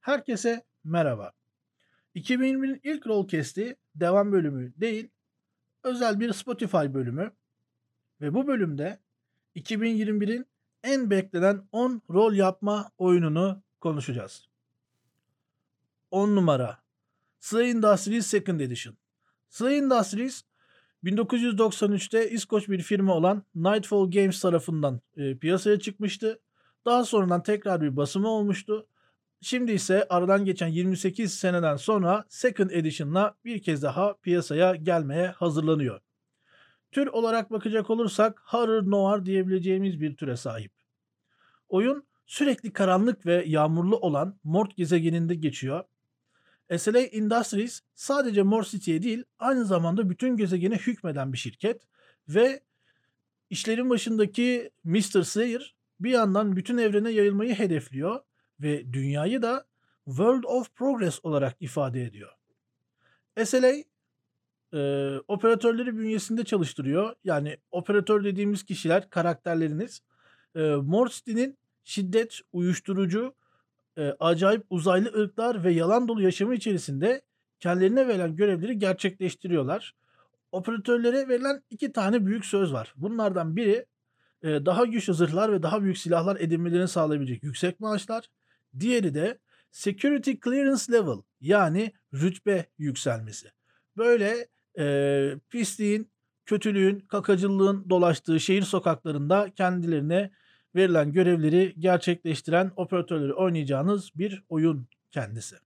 Herkese merhaba. 2020'nin ilk Rollcast'i devam bölümü değil, özel bir Spotify bölümü ve bu bölümde 2021'in en beklenen 10 rol yapma oyununu konuşacağız. 10 numara Slay Industries Second Edition. Slay Industries 1993'te İskoç bir firma olan Nightfall Games tarafından e, piyasaya çıkmıştı. Daha sonradan tekrar bir basımı olmuştu. Şimdi ise aradan geçen 28 seneden sonra Second Edition'la bir kez daha piyasaya gelmeye hazırlanıyor. Tür olarak bakacak olursak horror noir diyebileceğimiz bir türe sahip. Oyun sürekli karanlık ve yağmurlu olan Mort gezegeninde geçiyor. SLA Industries sadece Mort City'ye değil aynı zamanda bütün gezegene hükmeden bir şirket ve işlerin başındaki Mr. Slayer bir yandan bütün evrene yayılmayı hedefliyor ve dünyayı da World of Progress olarak ifade ediyor. SLA e, operatörleri bünyesinde çalıştırıyor. Yani operatör dediğimiz kişiler karakterleriniz. E, Morsty'nin şiddet, uyuşturucu, e, acayip uzaylı ırklar ve yalan dolu yaşamı içerisinde kendilerine verilen görevleri gerçekleştiriyorlar. Operatörlere verilen iki tane büyük söz var. Bunlardan biri e, daha güçlü zırhlar ve daha büyük silahlar edinmelerini sağlayabilecek yüksek maaşlar. Diğeri de security clearance level yani rütbe yükselmesi. Böyle e, pisliğin, kötülüğün, kakacılığın dolaştığı şehir sokaklarında kendilerine verilen görevleri gerçekleştiren operatörleri oynayacağınız bir oyun kendisi.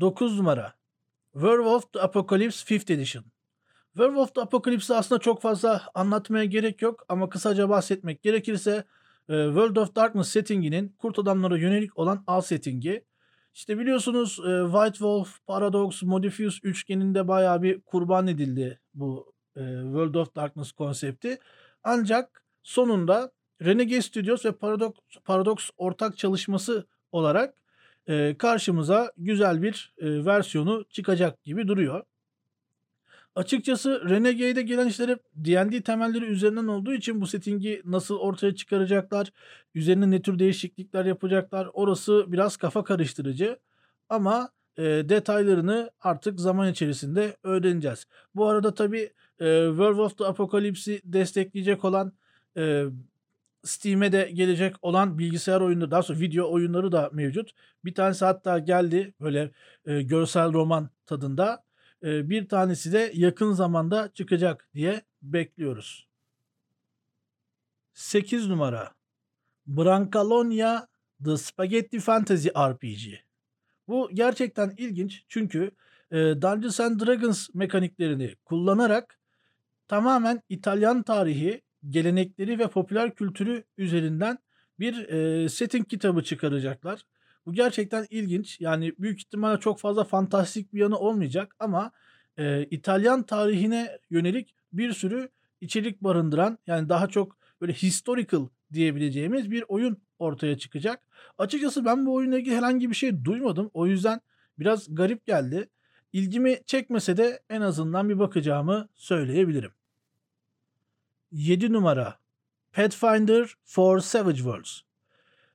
9 numara Werewolf the Apocalypse 5th Edition. Werewolf the Apocalypse'ı aslında çok fazla anlatmaya gerek yok ama kısaca bahsetmek gerekirse World of Darkness settinginin kurt adamlara yönelik olan A settingi. İşte biliyorsunuz e, White Wolf, Paradox, Modifius üçgeninde bayağı bir kurban edildi bu e, World of Darkness konsepti. Ancak sonunda Renegade Studios ve Paradox, Paradox ortak çalışması olarak karşımıza güzel bir versiyonu çıkacak gibi duruyor. Açıkçası Renegade'e gelen işler hep D&D temelleri üzerinden olduğu için bu settingi nasıl ortaya çıkaracaklar, üzerine ne tür değişiklikler yapacaklar orası biraz kafa karıştırıcı. Ama e, detaylarını artık zaman içerisinde öğreneceğiz. Bu arada tabii e, World of the Apocalypse'i destekleyecek olan e, Steam'e de gelecek olan bilgisayar oyunları, daha sonra video oyunları da mevcut. Bir tanesi hatta geldi böyle e, görsel roman tadında bir tanesi de yakın zamanda çıkacak diye bekliyoruz. 8 numara Brancalonia The Spaghetti Fantasy RPG. Bu gerçekten ilginç çünkü Dungeons and Dragons mekaniklerini kullanarak tamamen İtalyan tarihi, gelenekleri ve popüler kültürü üzerinden bir setting kitabı çıkaracaklar. Bu gerçekten ilginç. Yani büyük ihtimalle çok fazla fantastik bir yanı olmayacak ama e, İtalyan tarihine yönelik bir sürü içerik barındıran yani daha çok böyle historical diyebileceğimiz bir oyun ortaya çıkacak. Açıkçası ben bu oyunla ilgili herhangi bir şey duymadım. O yüzden biraz garip geldi. İlgimi çekmese de en azından bir bakacağımı söyleyebilirim. 7 numara Pathfinder for Savage Worlds.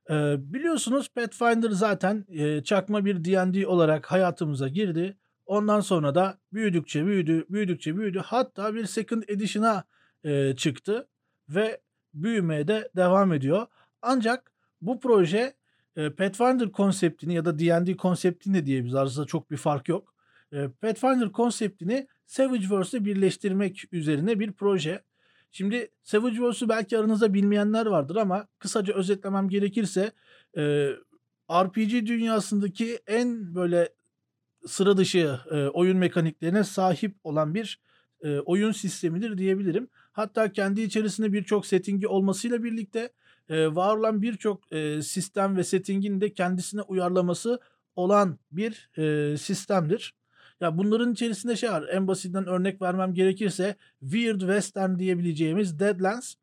Ee, biliyorsunuz Pathfinder zaten e, çakma bir D&D olarak hayatımıza girdi. Ondan sonra da büyüdükçe büyüdü, büyüdükçe büyüdü. Hatta bir second edition'a e, çıktı ve büyümeye de devam ediyor. Ancak bu proje e, Pathfinder konseptini ya da D&D konseptini de diyebiliriz. Arasında çok bir fark yok. E, Pathfinder konseptini Savageverse'le birleştirmek üzerine bir proje. Şimdi Savageverse'ü belki aranızda bilmeyenler vardır ama kısaca özetlemem gerekirse e, RPG dünyasındaki en böyle sıra dışı e, oyun mekaniklerine sahip olan bir e, oyun sistemidir diyebilirim. Hatta kendi içerisinde birçok settingi olmasıyla birlikte e, var olan birçok e, sistem ve settingin de kendisine uyarlaması olan bir e, sistemdir. Ya bunların içerisinde şey var. En basitinden örnek vermem gerekirse Weird Western diyebileceğimiz Deadlands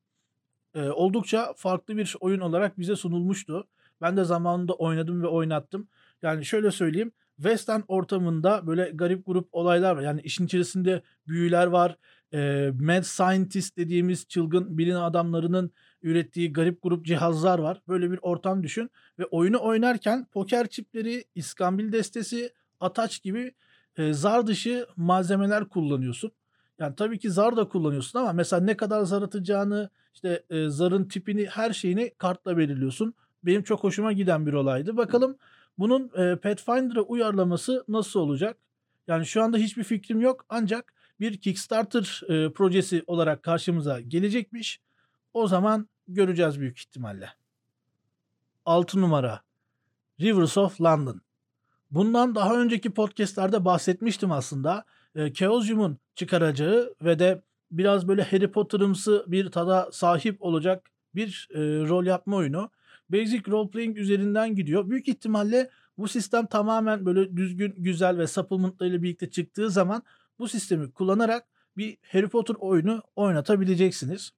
e, oldukça farklı bir oyun olarak bize sunulmuştu. Ben de zamanında oynadım ve oynattım. Yani şöyle söyleyeyim. Western ortamında böyle garip grup olaylar var. Yani işin içerisinde büyüler var. E, mad scientist dediğimiz çılgın bilim adamlarının ürettiği garip grup cihazlar var. Böyle bir ortam düşün ve oyunu oynarken poker çipleri, iskambil destesi, ataç gibi e, zar dışı malzemeler kullanıyorsun. Yani tabii ki zar da kullanıyorsun ama mesela ne kadar zar atacağını, işte e, zarın tipini, her şeyini kartla belirliyorsun. Benim çok hoşuma giden bir olaydı. Bakalım bunun e, Pathfinder'a uyarlaması nasıl olacak? Yani şu anda hiçbir fikrim yok ancak bir Kickstarter e, projesi olarak karşımıza gelecekmiş. O zaman göreceğiz büyük ihtimalle. 6 numara Rivers of London. Bundan daha önceki podcastlerde bahsetmiştim aslında. E, Chaosium'un çıkaracağı ve de biraz böyle Harry Potter'ımsı bir tada sahip olacak bir e, rol yapma oyunu. Basic Role Playing üzerinden gidiyor. Büyük ihtimalle bu sistem tamamen böyle düzgün, güzel ve supplementlarıyla birlikte çıktığı zaman bu sistemi kullanarak bir Harry Potter oyunu oynatabileceksiniz.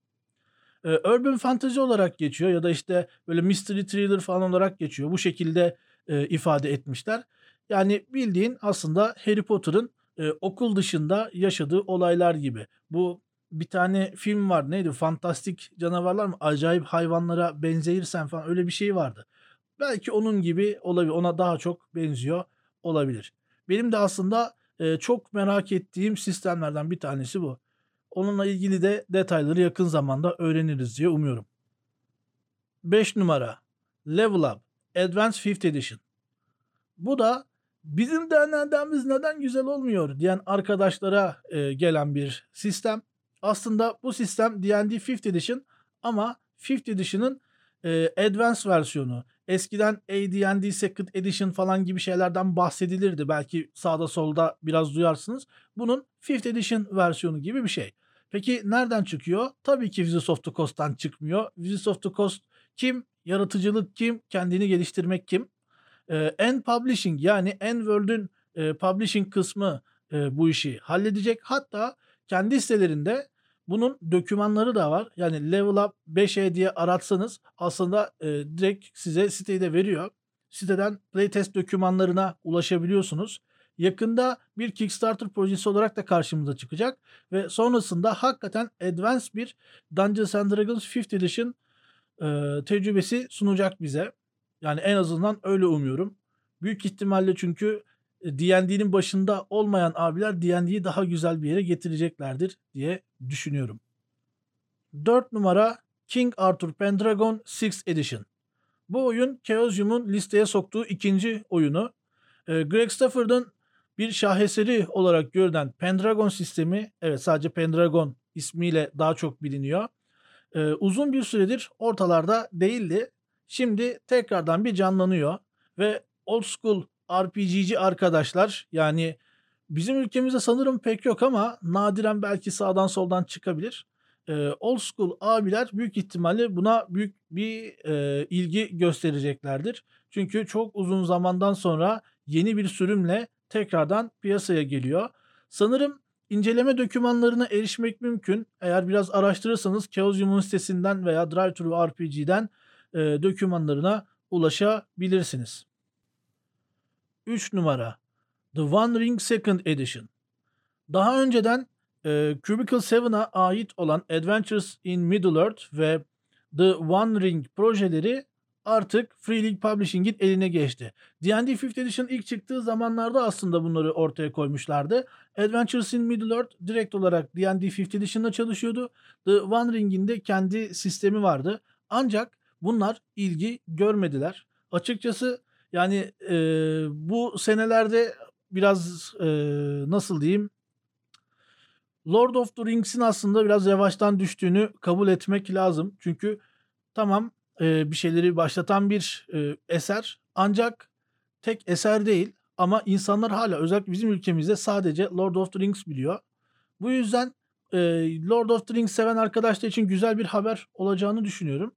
Ee, Urban Fantasy olarak geçiyor ya da işte böyle Mystery Thriller falan olarak geçiyor. Bu şekilde e, ifade etmişler. Yani bildiğin aslında Harry Potter'ın e, okul dışında yaşadığı olaylar gibi. Bu bir tane film var neydi? Fantastik canavarlar mı? Acayip hayvanlara benzeyirsen falan öyle bir şey vardı. Belki onun gibi olabilir. Ona daha çok benziyor olabilir. Benim de aslında e, çok merak ettiğim sistemlerden bir tanesi bu. Onunla ilgili de detayları yakın zamanda öğreniriz diye umuyorum. 5 numara Level Up Advanced 5th Edition. Bu da bizim denedemiz neden güzel olmuyor diyen arkadaşlara e, gelen bir sistem. Aslında bu sistem D&D 5th Edition ama 5th Edition'ın e, Advanced versiyonu. Eskiden AD&D Second Edition falan gibi şeylerden bahsedilirdi. Belki sağda solda biraz duyarsınız. Bunun 5th Edition versiyonu gibi bir şey. Peki nereden çıkıyor? Tabii ki Wizards of the Coast'tan çıkmıyor. Wizards of the Coast kim? Yaratıcılık kim? Kendini geliştirmek kim? End Publishing yani End World'ün e, publishing kısmı bu işi halledecek. Hatta kendi sitelerinde bunun dokümanları da var. Yani Level Up 5E diye aratsanız aslında direkt size siteyi de veriyor. Siteden playtest dokümanlarına ulaşabiliyorsunuz. Yakında bir Kickstarter projesi olarak da karşımıza çıkacak ve sonrasında hakikaten advanced bir Dungeons and Dragons 5th Edition e, tecrübesi sunacak bize. Yani en azından öyle umuyorum. Büyük ihtimalle çünkü D&D'nin başında olmayan abiler D&D'yi daha güzel bir yere getireceklerdir diye düşünüyorum. 4 numara King Arthur Pendragon 6 Edition. Bu oyun Chaosium'un listeye soktuğu ikinci oyunu. Greg Stafford'ın bir şaheseri olarak görülen Pendragon sistemi, evet sadece Pendragon ismiyle daha çok biliniyor. Ee, uzun bir süredir ortalarda değildi. Şimdi tekrardan bir canlanıyor ve old school RPG'ci arkadaşlar yani bizim ülkemizde sanırım pek yok ama nadiren belki sağdan soldan çıkabilir. Ee, old school abiler büyük ihtimalle buna büyük bir e, ilgi göstereceklerdir. Çünkü çok uzun zamandan sonra yeni bir sürümle tekrardan piyasaya geliyor. Sanırım inceleme dokümanlarına erişmek mümkün. Eğer biraz araştırırsanız Chaosium'un sitesinden veya DriveThru RPG'den e, dokümanlarına ulaşabilirsiniz. 3 numara The One Ring Second Edition. Daha önceden e, Cubicle 7'a ait olan Adventures in Middle-earth ve The One Ring projeleri artık Free League Publishing'in eline geçti. D&D 5th Edition ilk çıktığı zamanlarda aslında bunları ortaya koymuşlardı. Adventures in Middle-earth direkt olarak D&D 5th Edition'da çalışıyordu. The One Ring'in de kendi sistemi vardı. Ancak bunlar ilgi görmediler. Açıkçası yani e, bu senelerde biraz e, nasıl diyeyim Lord of the Rings'in aslında biraz yavaştan düştüğünü kabul etmek lazım. Çünkü tamam e, bir şeyleri başlatan bir e, eser ancak tek eser değil ama insanlar hala özellikle bizim ülkemizde sadece Lord of the Rings biliyor. Bu yüzden e, Lord of the Rings seven arkadaşlar için güzel bir haber olacağını düşünüyorum.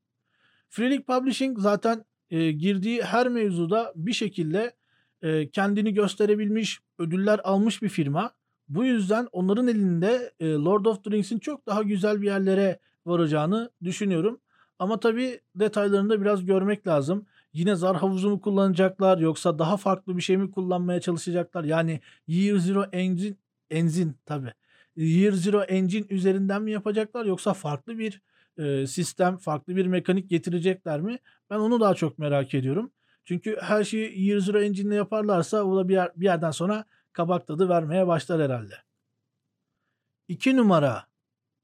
Free League Publishing zaten e, girdiği her mevzuda bir şekilde e, kendini gösterebilmiş, ödüller almış bir firma. Bu yüzden onların elinde e, Lord of the Rings'in çok daha güzel bir yerlere varacağını düşünüyorum. Ama tabii detaylarını da biraz görmek lazım. Yine zar havuzu mu kullanacaklar yoksa daha farklı bir şey mi kullanmaya çalışacaklar? Yani Year Zero Engine, Engine tabii. Year Zero Engine üzerinden mi yapacaklar yoksa farklı bir sistem, farklı bir mekanik getirecekler mi? Ben onu daha çok merak ediyorum. Çünkü her şeyi Year Zero Engine'le yaparlarsa o da bir, yer, bir yerden sonra kabak tadı vermeye başlar herhalde. İki numara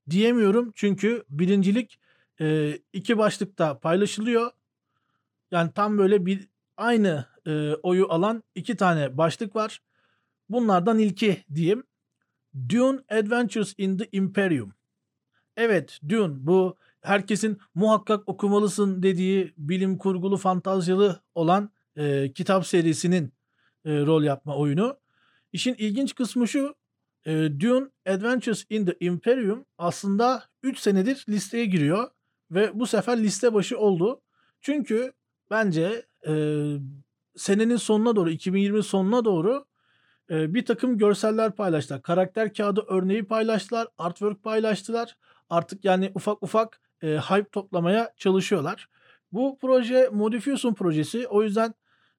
diyemiyorum çünkü birincilik e, iki başlıkta paylaşılıyor. Yani tam böyle bir aynı e, oyu alan iki tane başlık var. Bunlardan ilki diyeyim. Dune Adventures in the Imperium. Evet Dune bu herkesin muhakkak okumalısın dediği bilim kurgulu fantazyalı olan e, kitap serisinin e, rol yapma oyunu. İşin ilginç kısmı şu e, Dune Adventures in the Imperium aslında 3 senedir listeye giriyor ve bu sefer liste başı oldu. Çünkü bence e, senenin sonuna doğru 2020 sonuna doğru e, bir takım görseller paylaştılar. Karakter kağıdı örneği paylaştılar. Artwork paylaştılar. Artık yani ufak ufak e, hype toplamaya çalışıyorlar. Bu proje Modifius'un projesi. O yüzden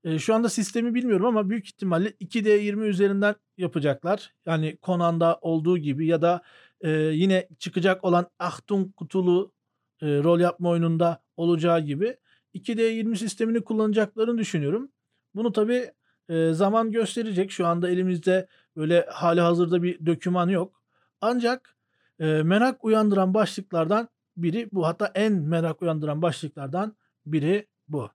e, şu anda sistemi bilmiyorum ama büyük ihtimalle 2D20 üzerinden yapacaklar. Yani Conan'da olduğu gibi ya da e, yine çıkacak olan Achtung kutulu e, rol yapma oyununda olacağı gibi 2D20 sistemini kullanacaklarını düşünüyorum. Bunu tabi e, zaman gösterecek. Şu anda elimizde böyle hali hazırda bir döküman yok. Ancak e, merak uyandıran başlıklardan biri bu. Hatta en merak uyandıran başlıklardan biri bu.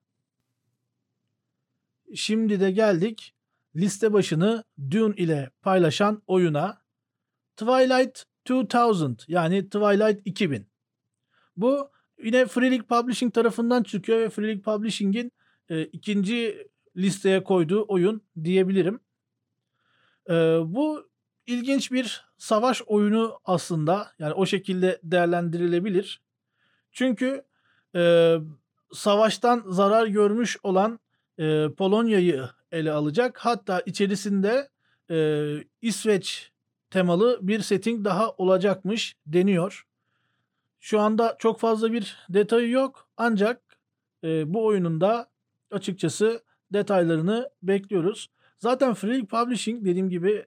Şimdi de geldik liste başını Dune ile paylaşan oyuna Twilight 2000 yani Twilight 2000. Bu yine Free League Publishing tarafından çıkıyor ve Free League Publishing'in e, ikinci listeye koyduğu oyun diyebilirim. E, bu ilginç bir savaş oyunu aslında. Yani o şekilde değerlendirilebilir. Çünkü e, savaştan zarar görmüş olan e, Polonya'yı ele alacak. Hatta içerisinde e, İsveç temalı bir setting daha olacakmış deniyor. Şu anda çok fazla bir detayı yok ancak e, bu oyunun da açıkçası detaylarını bekliyoruz. Zaten Free Publishing dediğim gibi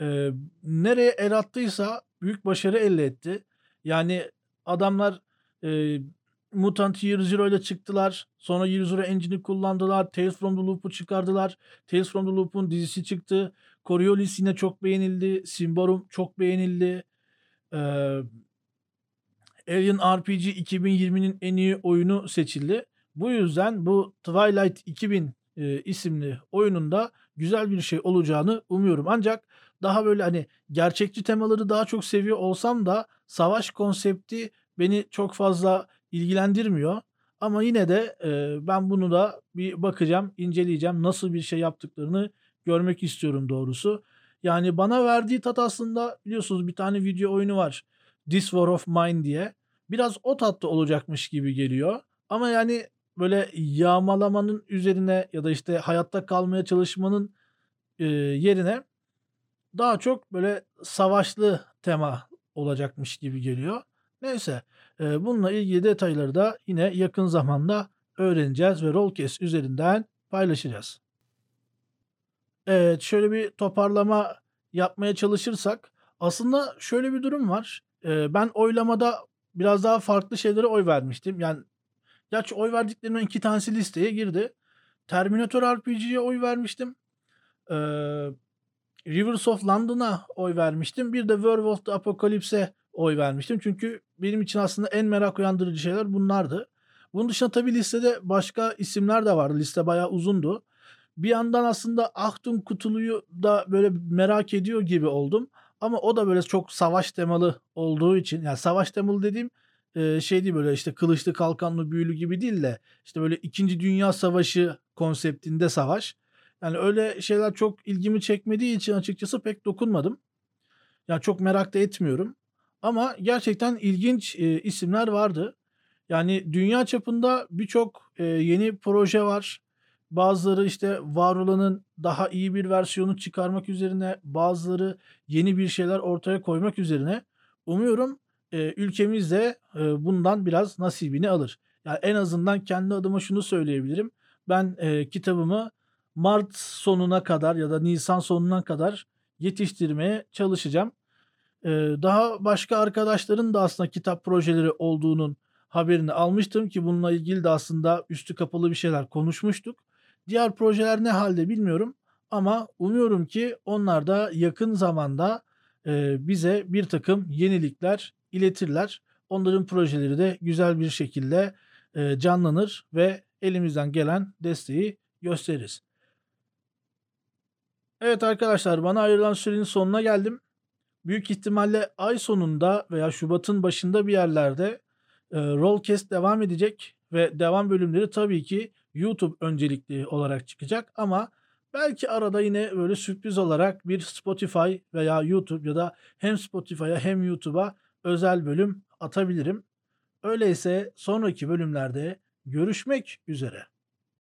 e, nereye el attıysa büyük başarı elde etti. Yani adamlar e, Mutant Year Zero ile çıktılar. Sonra Year Zero Engine'i kullandılar. Tales from the Loop'u çıkardılar. Tales from the Loop'un dizisi çıktı. Coriolis yine çok beğenildi. Symbaroum çok beğenildi. Ee, Alien RPG 2020'nin en iyi oyunu seçildi. Bu yüzden bu Twilight 2000 e, isimli oyununda güzel bir şey olacağını umuyorum. Ancak daha böyle hani gerçekçi temaları daha çok seviyor olsam da savaş konsepti beni çok fazla ilgilendirmiyor. Ama yine de e, ben bunu da bir bakacağım, inceleyeceğim. Nasıl bir şey yaptıklarını görmek istiyorum doğrusu. Yani bana verdiği tat aslında biliyorsunuz bir tane video oyunu var. This War of Mine diye. Biraz o tatta olacakmış gibi geliyor. Ama yani böyle yağmalamanın üzerine ya da işte hayatta kalmaya çalışmanın e, yerine daha çok böyle savaşlı tema olacakmış gibi geliyor. Neyse e, bununla ilgili detayları da yine yakın zamanda öğreneceğiz ve Rollcast üzerinden paylaşacağız. Evet şöyle bir toparlama yapmaya çalışırsak aslında şöyle bir durum var. E, ben oylamada biraz daha farklı şeylere oy vermiştim. Yani gerçi oy verdiklerimden iki tanesi listeye girdi. Terminator RPG'ye oy vermiştim. Ee, Rivers of London'a oy vermiştim. Bir de Werewolf the Apocalypse'e oy vermiştim. Çünkü benim için aslında en merak uyandırıcı şeyler bunlardı. Bunun dışında tabii listede başka isimler de vardı. Liste bayağı uzundu. Bir yandan aslında Ahtun Kutulu'yu da böyle merak ediyor gibi oldum. Ama o da böyle çok savaş temalı olduğu için yani savaş temalı dediğim e, şey değil böyle işte kılıçlı kalkanlı büyülü gibi değil de işte böyle 2. Dünya Savaşı konseptinde savaş. Yani öyle şeyler çok ilgimi çekmediği için açıkçası pek dokunmadım. Yani çok merak da etmiyorum. Ama gerçekten ilginç e, isimler vardı. Yani dünya çapında birçok e, yeni proje var. Bazıları işte var olanın daha iyi bir versiyonu çıkarmak üzerine, bazıları yeni bir şeyler ortaya koymak üzerine. Umuyorum e, ülkemiz de e, bundan biraz nasibini alır. Yani en azından kendi adıma şunu söyleyebilirim. Ben e, kitabımı Mart sonuna kadar ya da Nisan sonuna kadar yetiştirmeye çalışacağım. Daha başka arkadaşların da aslında kitap projeleri olduğunun haberini almıştım ki bununla ilgili de aslında üstü kapalı bir şeyler konuşmuştuk. Diğer projeler ne halde bilmiyorum ama umuyorum ki onlar da yakın zamanda bize bir takım yenilikler iletirler. Onların projeleri de güzel bir şekilde e, canlanır ve elimizden gelen desteği gösteririz. Evet arkadaşlar bana ayrılan sürenin sonuna geldim. Büyük ihtimalle ay sonunda veya Şubat'ın başında bir yerlerde e, Rollcast devam edecek ve devam bölümleri tabii ki YouTube öncelikli olarak çıkacak ama belki arada yine böyle sürpriz olarak bir Spotify veya YouTube ya da hem Spotify'a hem YouTube'a özel bölüm atabilirim. Öyleyse sonraki bölümlerde görüşmek üzere.